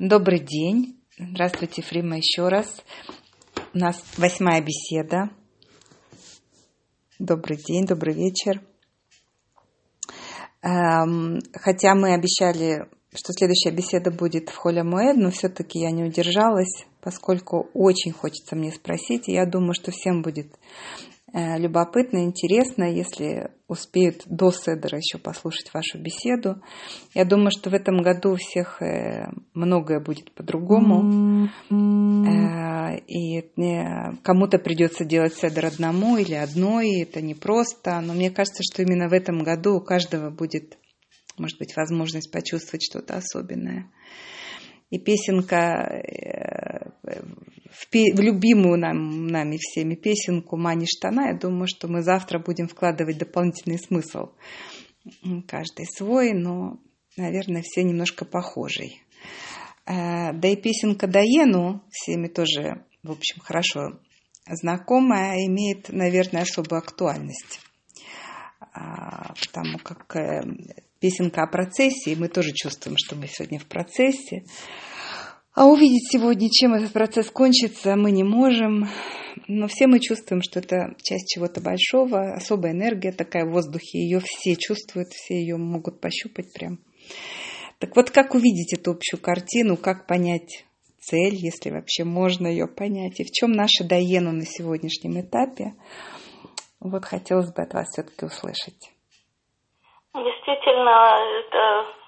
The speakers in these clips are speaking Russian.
Добрый день. Здравствуйте, Фрима, еще раз. У нас восьмая беседа. Добрый день, добрый вечер. Эм, хотя мы обещали, что следующая беседа будет в Холе Моэд, но все-таки я не удержалась, поскольку очень хочется мне спросить, и я думаю, что всем будет любопытно, интересно, если успеют до Седера еще послушать вашу беседу. Я думаю, что в этом году у всех э, многое будет по-другому. Mm-hmm. И кому-то придется делать Седер одному или одной, это непросто. Но мне кажется, что именно в этом году у каждого будет, может быть, возможность почувствовать что-то особенное. И песенка в, в любимую нам, нами всеми песенку «Мани штана», я думаю, что мы завтра будем вкладывать дополнительный смысл. Каждый свой, но, наверное, все немножко похожий. Э, да и песенка Даену, всеми тоже, в общем, хорошо знакомая, имеет, наверное, особую актуальность. А, потому как э, песенка о процессе, и мы тоже чувствуем, что мы сегодня в процессе. А увидеть сегодня, чем этот процесс кончится, мы не можем. Но все мы чувствуем, что это часть чего-то большого, особая энергия такая в воздухе. Ее все чувствуют, все ее могут пощупать прям. Так вот, как увидеть эту общую картину, как понять цель, если вообще можно ее понять, и в чем наша Даену на сегодняшнем этапе. Вот хотелось бы от вас все-таки услышать. Действительно, это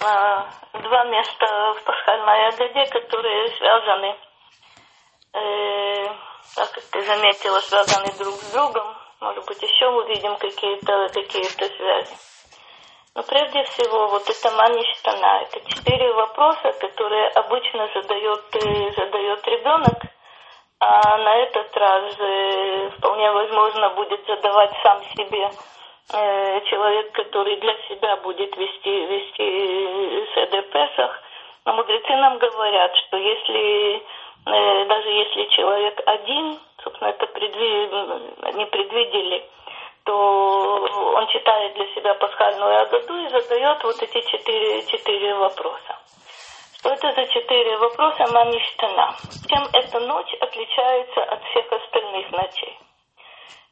два места в пасхальной Агаде, которые связаны, э, как ты заметила, связаны друг с другом. Может быть, еще увидим какие-то какие связи. Но прежде всего, вот это маништана, это четыре вопроса, которые обычно задает, э, задает ребенок, а на этот раз э, вполне возможно будет задавать сам себе Э, человек, который для себя будет вести, вести Седер Песах. Но мудрецы нам говорят, что если, э, даже если человек один, собственно, это предви, не предвидели, то он читает для себя пасхальную Агаду и задает вот эти четыре, четыре вопроса. Что это за четыре вопроса Маништана? Чем эта ночь отличается от всех остальных ночей?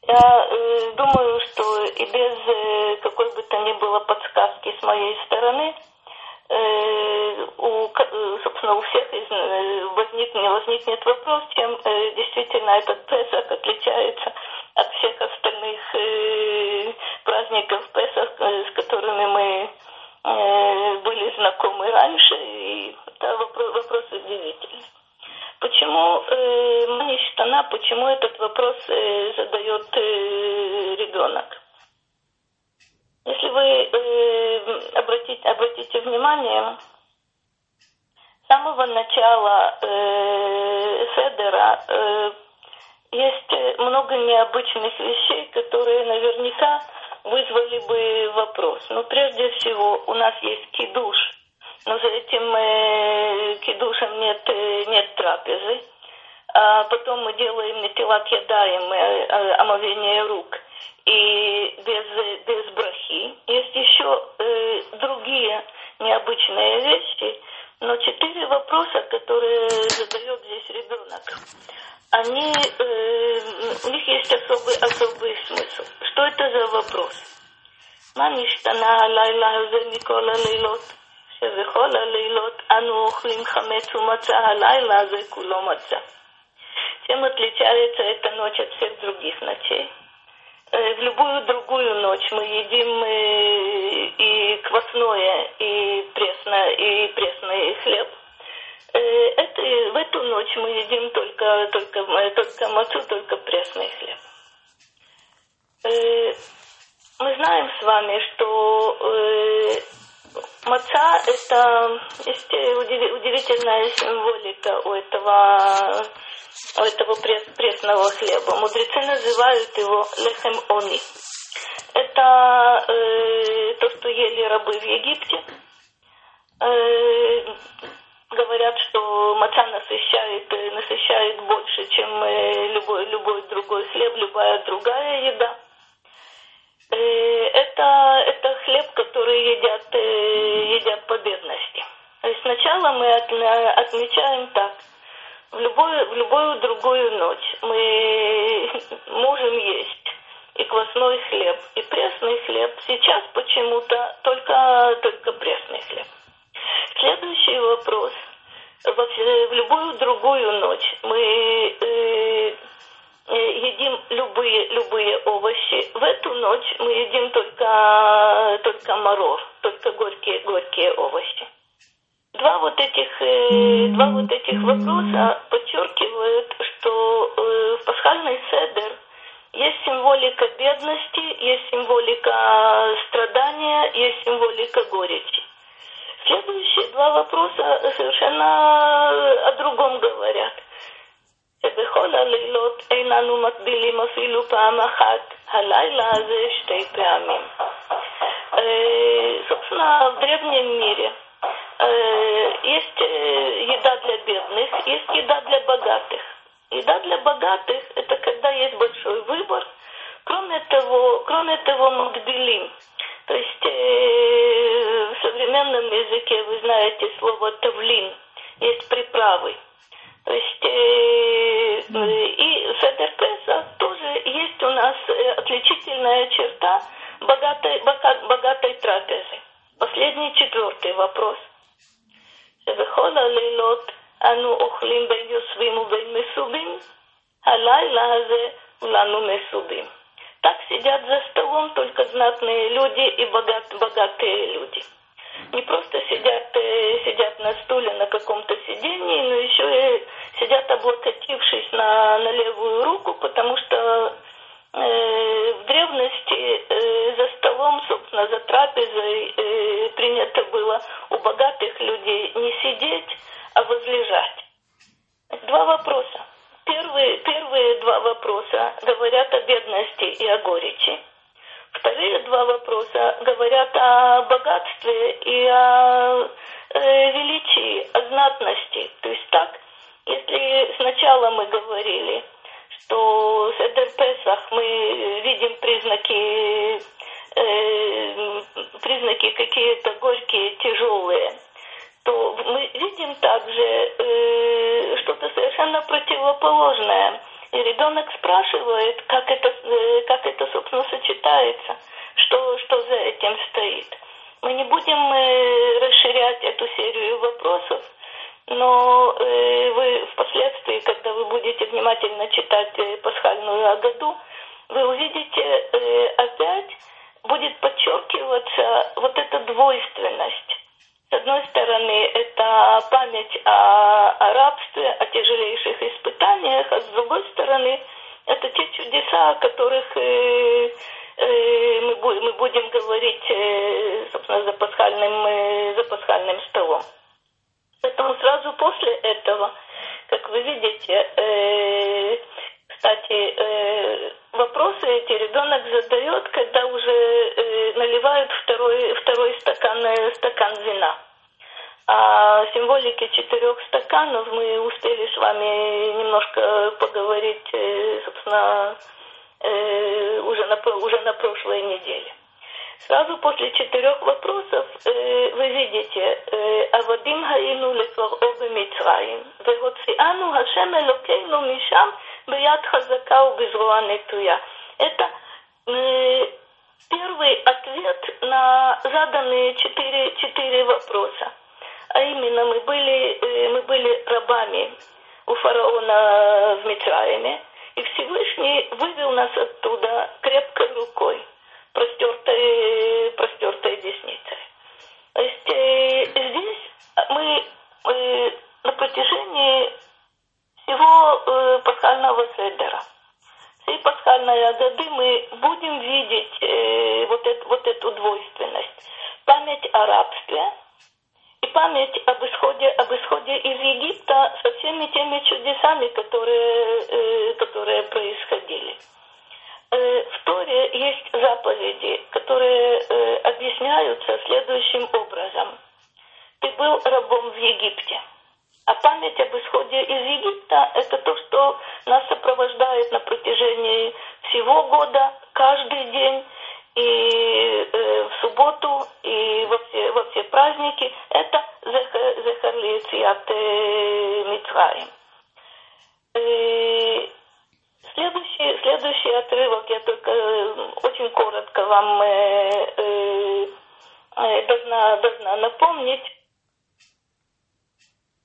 Я э, думаю, что и без э, какой бы то ни было подсказки с моей стороны, э, у, э, собственно, у всех из, э, возникнет, возникнет вопрос, чем э, действительно этот Песах отличается от всех остальных э, праздников Песах, э, с которыми мы э, были знакомы раньше. И это вопрос, вопрос удивительный. Почему э, Маништана, почему этот вопрос э, задает э, ребенок? Если вы э, обратите, обратите внимание, с самого начала э, Седера э, есть много необычных вещей, которые наверняка вызвали бы вопрос. Но прежде всего у нас есть кидуш – но за этим э, кидушем нет, э, нет трапезы. А потом мы делаем нетилат ядаем, э, э, омовение рук. И без, без брахи. Есть еще э, другие необычные вещи, но четыре вопроса, которые задает здесь ребенок, они, э, у них есть особый, особый смысл. Что это за вопрос? Маништана лайла микола лейлот. שבכל הלילות אנו אוכלים חמץ ומצה, הלילה הזה כולו מצה. Чем отличается эта ночь от всех других ночей? В любую другую ночь мы едим и квасное, и пресное, и пресный хлеб. Это, в эту ночь мы едим только, только, только мацу, только пресный хлеб. Мы знаем с вами, что Маца – это удивительная символика у этого, у этого пресного хлеба. Мудрецы называют его лехем они. Это э, то, что ели рабы в Египте. Э, говорят, что маца насыщает, насыщает больше, чем э, любой, любой другой хлеб, любая другая еда. Э, это, это хлеб, который едят, э, едят по бедности. То есть сначала мы отмечаем так. В любую, в любую другую ночь мы можем есть и квасной хлеб, и пресный хлеб. Сейчас почему-то только, только пресный хлеб. Следующий вопрос. Во, в любую другую ночь мы э, э, едим любые, любые овощи. Ночь мы едим только, только моров, только горькие, горькие овощи. Два вот этих, э, два вот этих вопроса подчеркивают, что э, в пасхальный седер есть символика бедности, есть символика страдания, есть символика горечи. Следующие два вопроса совершенно о другом говорят. שבכל הלילות אין אנו מקבילים אפילו פעם אחת, הלילה הזה שתי פעמים. Собственно, в древнем мире есть еда для бедных, есть еда для богатых. Еда для богатых – это когда есть большой выбор. Кроме того, кроме того, магдилим. То есть э, в современном языке вы знаете слово тавлин. Есть приправы. То есть э, и Седер Песа тоже есть у нас э, отличительная черта богатой, богатой трапезы. Последний четвертый вопрос. שבכל הלילות אנו אוכלים בין יושבים ובין מסובים, הלילה הזה כולנו מסובים. Так сидят за столом только знатные люди и богат, богатые люди. Не просто сидят, э, сидят на стуле на каком-то сидении, но еще и сидят облокотившись на, на левую руку, потому что э, в древности э, за столом, собственно, за трапезой э, принято было у богатых людей не сидеть, а возлежать. Два вопроса. Первые, первые два вопроса говорят о бедности и о горечи. Вторые два вопроса говорят о богатстве и о э, величии, о знатности. То есть так, если сначала мы говорили, что с Эдер мы видим признаки, э, признаки какие-то горькие, тяжелые, то мы видим также э, что-то совершенно противоположное. И ребенок спрашивает, как это, э, как это, собственно, сочетается, что, что за этим стоит. Мы не будем э, расширять эту серию вопросов, но э, вы впоследствии, когда вы будете внимательно читать пасхальную Агаду, вы увидите опять будет подчеркиваться вот эта двойственность с одной стороны, это память о, о рабстве, о тяжелейших испытаниях, а с другой стороны, это те чудеса, о которых э, э, мы, мы будем говорить, э, собственно, за пасхальным, э, за пасхальным столом. Поэтому сразу после этого, как вы видите, э, кстати, э, вопросы эти ребенок задает, когда уже э, наливают второй, второй стакан, э, стакан вина. О символике четырех стаканов мы успели с вами немножко поговорить, собственно, уже на, уже на прошлой неделе. Сразу после четырех вопросов э, вы видите «Авадим хаину лефаро бемитраим, вегоциану Хашем Элокейну мишам хазака у безруа нетуя». Это э, первый ответ на заданные четыре, четыре вопроса. А именно мы были, э, мы были рабами у фараона в Митраиме, и Всевышний вывел нас оттуда крепкой рукой – простертой, простертой десницей. То есть э, здесь мы э, на протяжении пасхального седера, всей пасхальной годы мы будем видеть э, вот, это, вот эту двойственность. Память о рабстве и память об исходе, об исходе из Египта со всеми теми чудесами, которые, э, которые происходили. Э, в Торе есть заповеди, которые э, объясняются следующим образом. Ты был рабом в Египте. А память об исходе из Египта – это то, что нас сопровождает на протяжении всего года, каждый день. и э, в субботу, и во все, во все праздники, это Зехар Лициат Мицраим. Э, следующий, следующий отрывок я только э, очень коротко вам э, э, э должна, должна напомнить.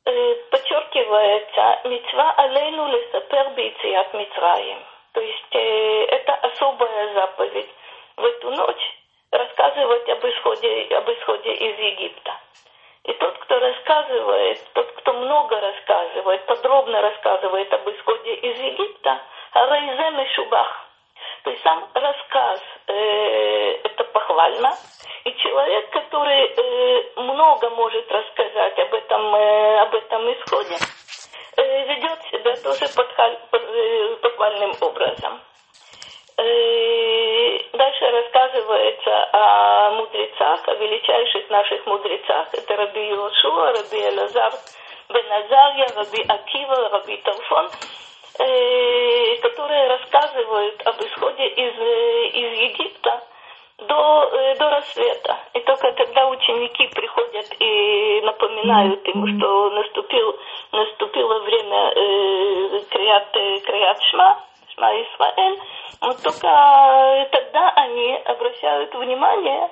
Подчеркивается мецва алейну лесапер бейцият Мицраим. То есть э, это особая заповедь в эту ночь рассказывать об исходе, об исходе из Египта. И тот, кто рассказывает, тот, кто много рассказывает, подробно рассказывает об исходе из Египта, Райзем и Шубах. То есть сам рассказ э, это похвально. И человек, который э, много может рассказать об этом, э, об этом исходе, э, ведет себя тоже подхаль, э, похвальным образом. Э, дальше рассказывается о мудрецах, о величайших наших мудрецах. Это Раби Йошуа, Раби Элазар Бен Азарья, Раби Акива, Раби Тарфон, э, которые рассказывают об исходе из, э, из Египта до, до рассвета. И только когда ученики приходят и напоминают ему, что наступил, наступило время э, Криат, Криат Шма, Шма Исраэль, вот только тогда они обращают внимание,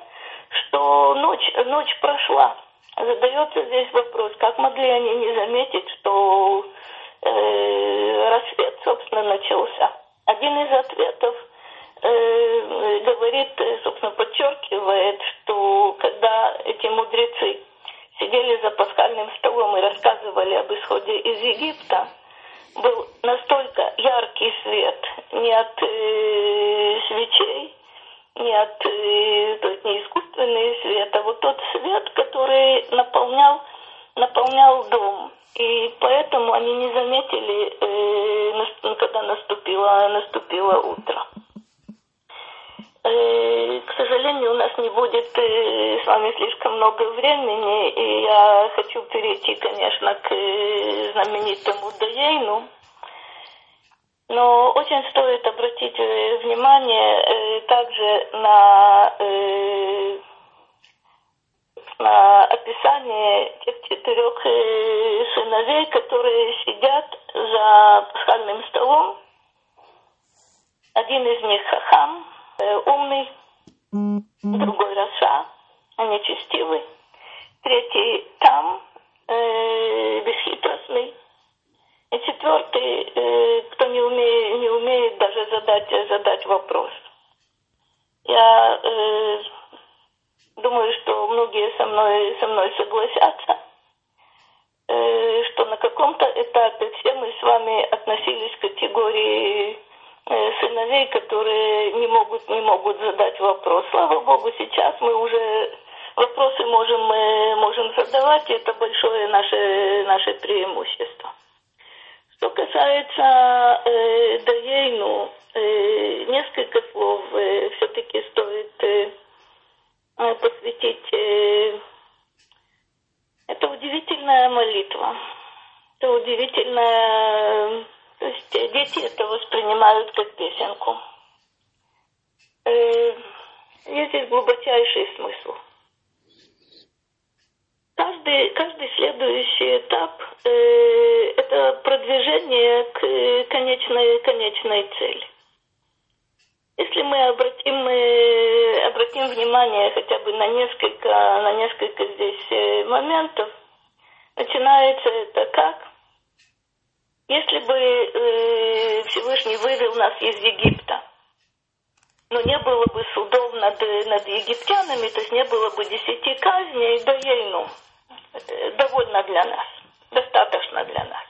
что ночь, ночь прошла. Задается здесь вопрос, как могли они не заметить, что Даейну. Но очень стоит обратить внимание также на, на описание тех четырех сыновей, которые сидят за пасхальным столом. Один из них Хахам, Э, умный, другой Раша, нечестивый, третий там, э, бесхитростный, четвертый, э, кто не умеет, не умеет даже задать, задать вопрос. Я э, думаю, что многие со мной, со мной согласятся, э, что на каком-то этапе все мы с вами относились к категории Э, сыновей, которые не могут, не могут задать вопрос. Слава Богу, сейчас мы уже вопросы можем, мы можем задавать, и это большое наше, наше преимущество. Что касается э, Даейну, э, несколько слов э, все-таки стоит э, э, посвятить. Э, это удивительная молитва. Это удивительная то есть э, дети это воспринимают как песенку. Э, есть здесь глубочайший смысл. Каждый, каждый следующий этап э, это продвижение к конечной, конечной цели. Если мы обратим, мы обратим внимание хотя бы на несколько, на несколько здесь моментов, начинается это как? Если бы э, Всевышний вывел нас из Египта, но не было бы судов над, над египтянами, то есть не было бы десяти казней, да ейну, э, довольно для нас, достаточно для нас.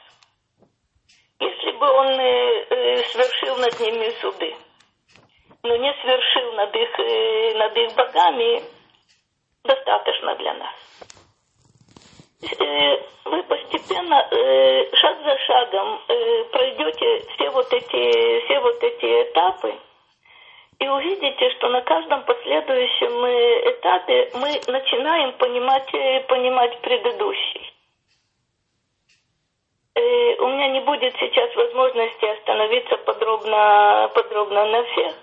Если бы он э, э, свершил над ними суды, но не свершил над их, э, над их богами, достаточно для нас. Э, вы постепенно, э, шаг за шагом, э, пройдете все вот эти, все вот эти этапы и увидите, что на каждом последующем этапе мы начинаем понимать, понимать предыдущий. У меня не будет сейчас возможности остановиться подробно, подробно на всех.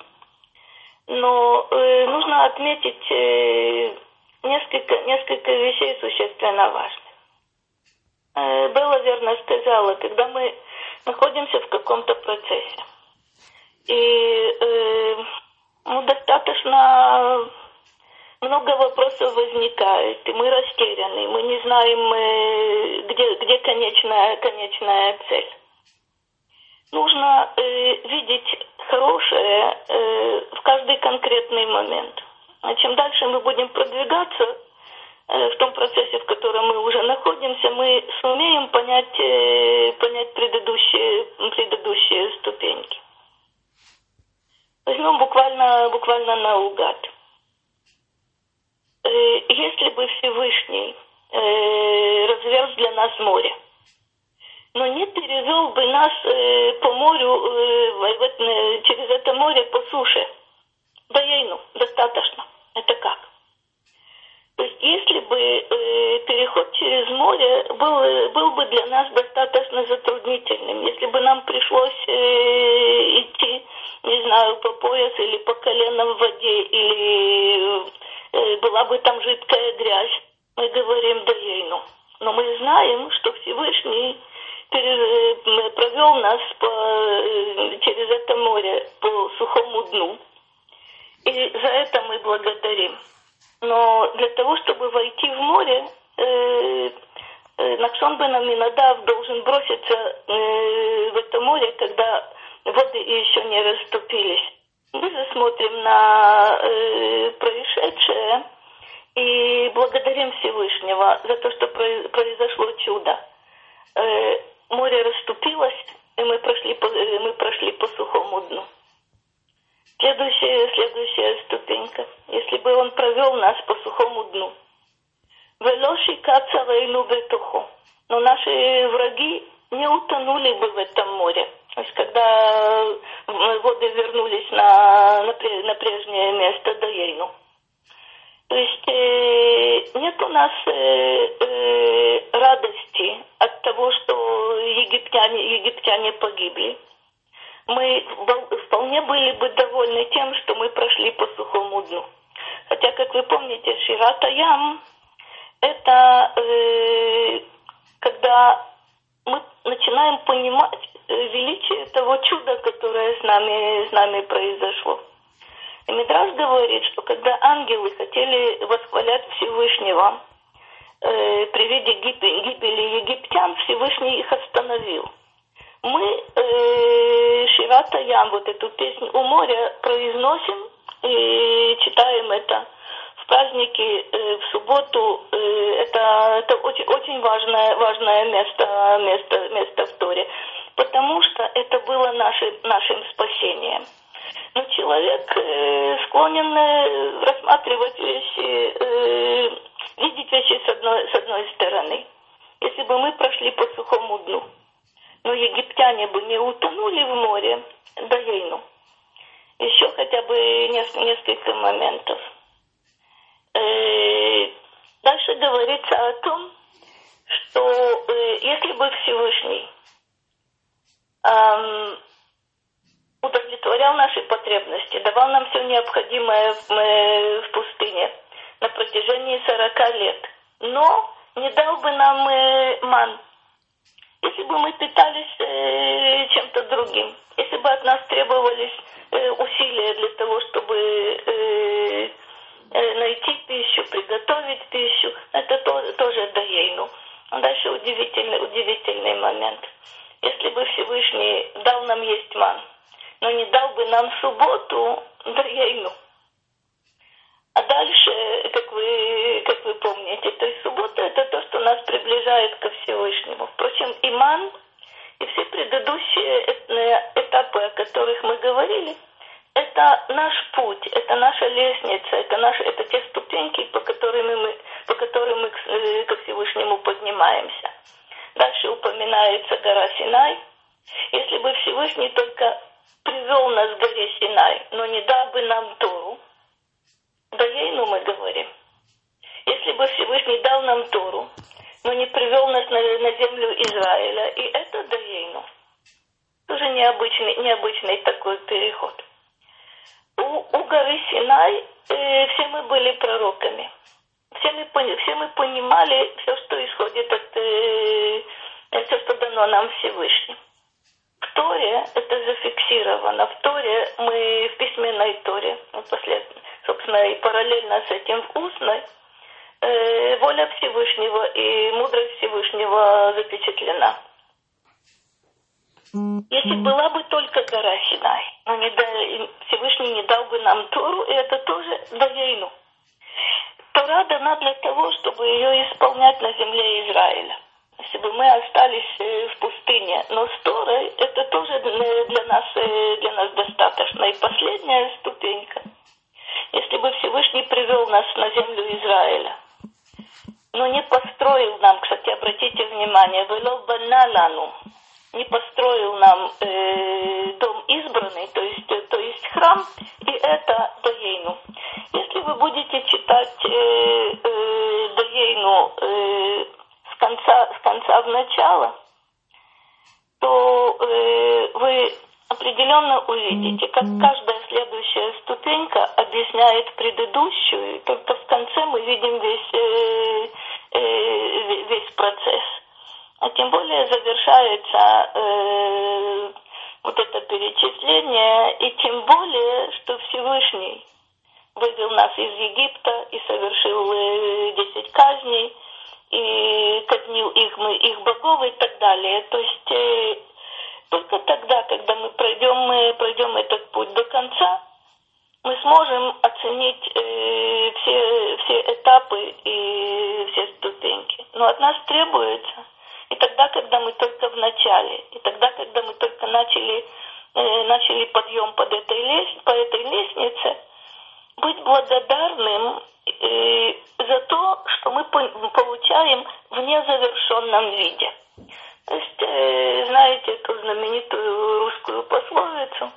Но э, нужно отметить э, несколько, несколько вещей существенно важных. Э, Белла верно сказала, когда мы находимся в каком-то процессе, и э, ну, достаточно много вопросов возникает, и мы растеряны, мы не знаем, э, где, где конечная, конечная цель. Нужно э, видеть хорошее э, в каждый конкретный момент. А чем дальше мы будем продвигаться э, в том процессе, в котором мы уже находимся, мы сумеем понять, э, понять предыдущие, предыдущие ступеньки. Возьмем буквально, буквально наугад. Э, если бы Всевышний э, разверз для нас море, но не перевел бы нас э, по морю, через это море по суше. Да ейну, достаточно. Это как? То есть если бы э, переход через море был, был бы для нас достаточно затруднительным, если бы нам пришлось э, идти, не знаю, по пояс или по колено в воде, или э, была бы там жидкая грязь, мы говорим да ейну. Но мы знаем, что Всевышний Э, провел нас по, э, через это море по сухому дну. И за это мы благодарим. Но для того, чтобы войти в море, э, э, Накшон бен Аминадав должен броситься э, в это море, когда воды еще не расступились. Мы же смотрим на э, происшедшее и благодарим Всевышнего за то, что произошло чудо. Если бы он провел нас по сухому дну. Велоши кацавейну бетуху. Но наши враги не утонули бы в этом море. То есть, когда воды вернулись на, на, на прежнее место до Ейну. То есть э, нет у нас э, э, радости от того, что египтяне, египтяне погибли. Мы вполне были бы довольны тем, что мы прошли по сухому дну. Хотя, как вы помните, Ширата Ям – это э, когда мы начинаем понимать э, величие того чуда, которое с нами, с нами произошло. И Мидраш говорит, что когда ангелы хотели восхвалять Всевышнего э, при виде гибели, гибели египтян, Всевышний их остановил. Мы э, Ширата Ям, вот эту песню у моря, произносим и читаем это в праздники э, в субботу. Э, это это очень, очень важное, важное место, место, место в Торе, потому что это было наше, нашим спасением. Но человек э, склонен рассматривать вещи, видеть вещи с одной, с одной стороны. Если бы мы прошли по сухому дну, но египтяне бы не утонули в море до Ейну. Еще хотя бы несколько, моментов. Э, дальше говорится о том, что э, если бы Всевышний удовлетворял наши потребности, давал нам все необходимое в, э, в пустыне на протяжении 40 лет. Но не дал бы нам ман, если бы мы питались э, чем-то другим, если бы от нас требовались э, усилия для того, чтобы э, э, найти пищу, приготовить пищу, это то, тоже даейну. Дальше удивительный, удивительный момент. Если бы Всевышний дал нам есть ман, но не дал бы нам субботу Дарьяйну. А дальше, как вы, как вы помните, то есть суббота нас приближает ко Всевышнему. Впрочем, иман и все предыдущие этапы, о которых мы говорили, это наш путь, это наша лестница, это, наши, это те ступеньки, по которым мы, по которым мы к, э, ко Всевышнему поднимаемся. Дальше упоминается гора Синай. Если бы Всевышний только привел нас к горе Синай, но не дал бы нам Тору, да ейну мы говорим. Если бы Всевышний дал нам Тору, но не привел нас на, на землю Израиля, и это да ейну. Тоже необычный, необычный такой переход. у, у горы Синай э, все мы были пророками. Все мы, все мы понимали все, что исходит от э, все, что дано нам Всевышним. В Торе это зафиксировано. В Торе мы в письменной Торе, после, собственно, и параллельно с этим в устной, воля Всевышнего и мудрость Всевышнего запечатлена. Если была бы только гора Синай, но не дал, Всевышний не дал бы нам Тору, и это тоже Даейну. Тора дана для того, чтобы ее исполнять на земле Израиля. Если бы мы остались э, в пустыне, но с Торой это тоже для нас, э, для нас достаточно. И последняя ступенька. Если бы Всевышний привел нас на землю Израиля, но не построил нам, кстати, обратите внимание, вело баналану, не построил нам э, дом избранный, то есть, э, то есть храм, и это Даейну. Если вы будете читать э, э, Даейну э, с, конца, с конца в начало, то э, вы определенно увидите, как каждая следующая ступенька объясняет предыдущую, и только в конце мы видим весь, э, э, весь процесс. А тем более завершается э, вот это перечисление, и тем более, что Всевышний вывел нас из Египта и совершил э, десять казней, и казнил их, мы, их богов и так далее. То есть э, только тогда, когда мы пройдем, мы пройдем этот путь до конца, мы сможем оценить э, все, все этапы и все ступеньки. Но от нас требуется и тогда, когда мы только в начале, и тогда, когда мы только начали, э, начали подъем под этой лес, по этой лестнице, быть благодарным э, за то, что мы получаем в незавершенном виде. То есть, э, знаете эту знаменитую русскую пословицу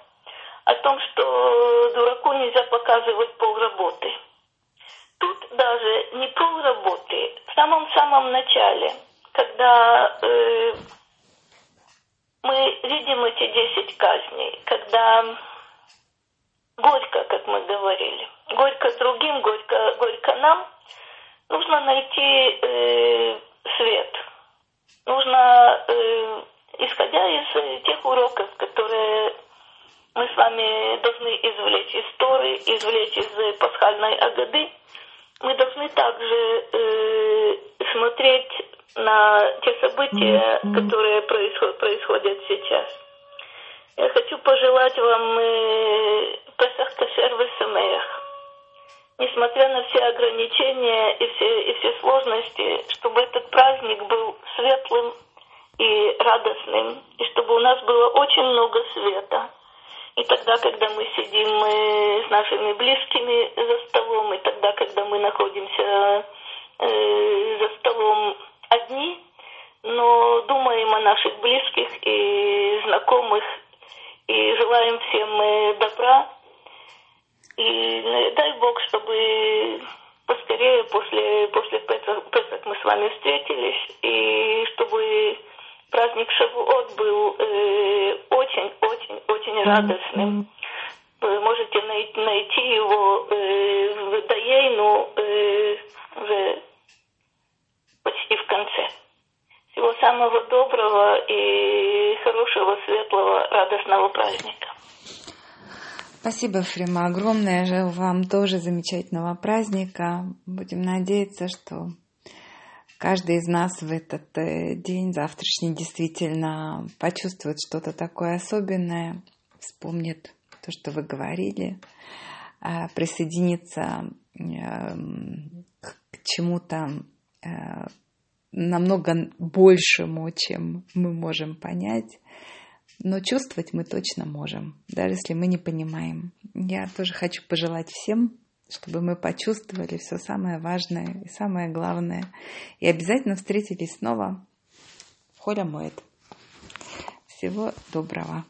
о том, что дураку нельзя показывать полработы. Тут даже не полработы, в самом-самом начале – когда э, мы видим эти десять казней, когда горько, как мы говорили, горько другим, горько, горько нам, нужно найти э, свет. Нужно, э, исходя из тех уроков, которые мы с вами должны извлечь из Торы, извлечь из пасхальной Агады, мы должны также э, смотреть на те события, которые происходят, происходят сейчас. Я хочу пожелать вам э, Песах Кашер Весамеях. Несмотря на все ограничения и все, и все сложности, чтобы этот праздник был светлым и радостным, и чтобы у нас было очень много света. И тогда, когда мы сидим с нашими близкими за столом, и тогда, когда мы находимся э, за столом одни, но думаем о наших близких и знакомых, и желаем всем э, добра. И ну, дай Бог, чтобы поскорее после, после Песах мы с вами встретились, и чтобы праздник Шавуот был очень-очень-очень э, радостным. Вы можете найти, найти его э, в Даейну э, в почти в конце. Всего самого доброго и хорошего, светлого, радостного праздника. Спасибо, Фрима, огромное же вам тоже замечательного праздника. Будем надеяться, что каждый из нас в этот э, день завтрашний действительно почувствует что-то такое особенное, вспомнит то, что вы говорили, а, присоединится эм, к чему-то Э, намного большему, чем мы можем понять. Но чувствовать мы точно можем, даже если мы не понимаем. Я тоже хочу пожелать всем, чтобы мы почувствовали все самое важное и самое главное. И обязательно встретились снова Холя Моет. Всего доброго.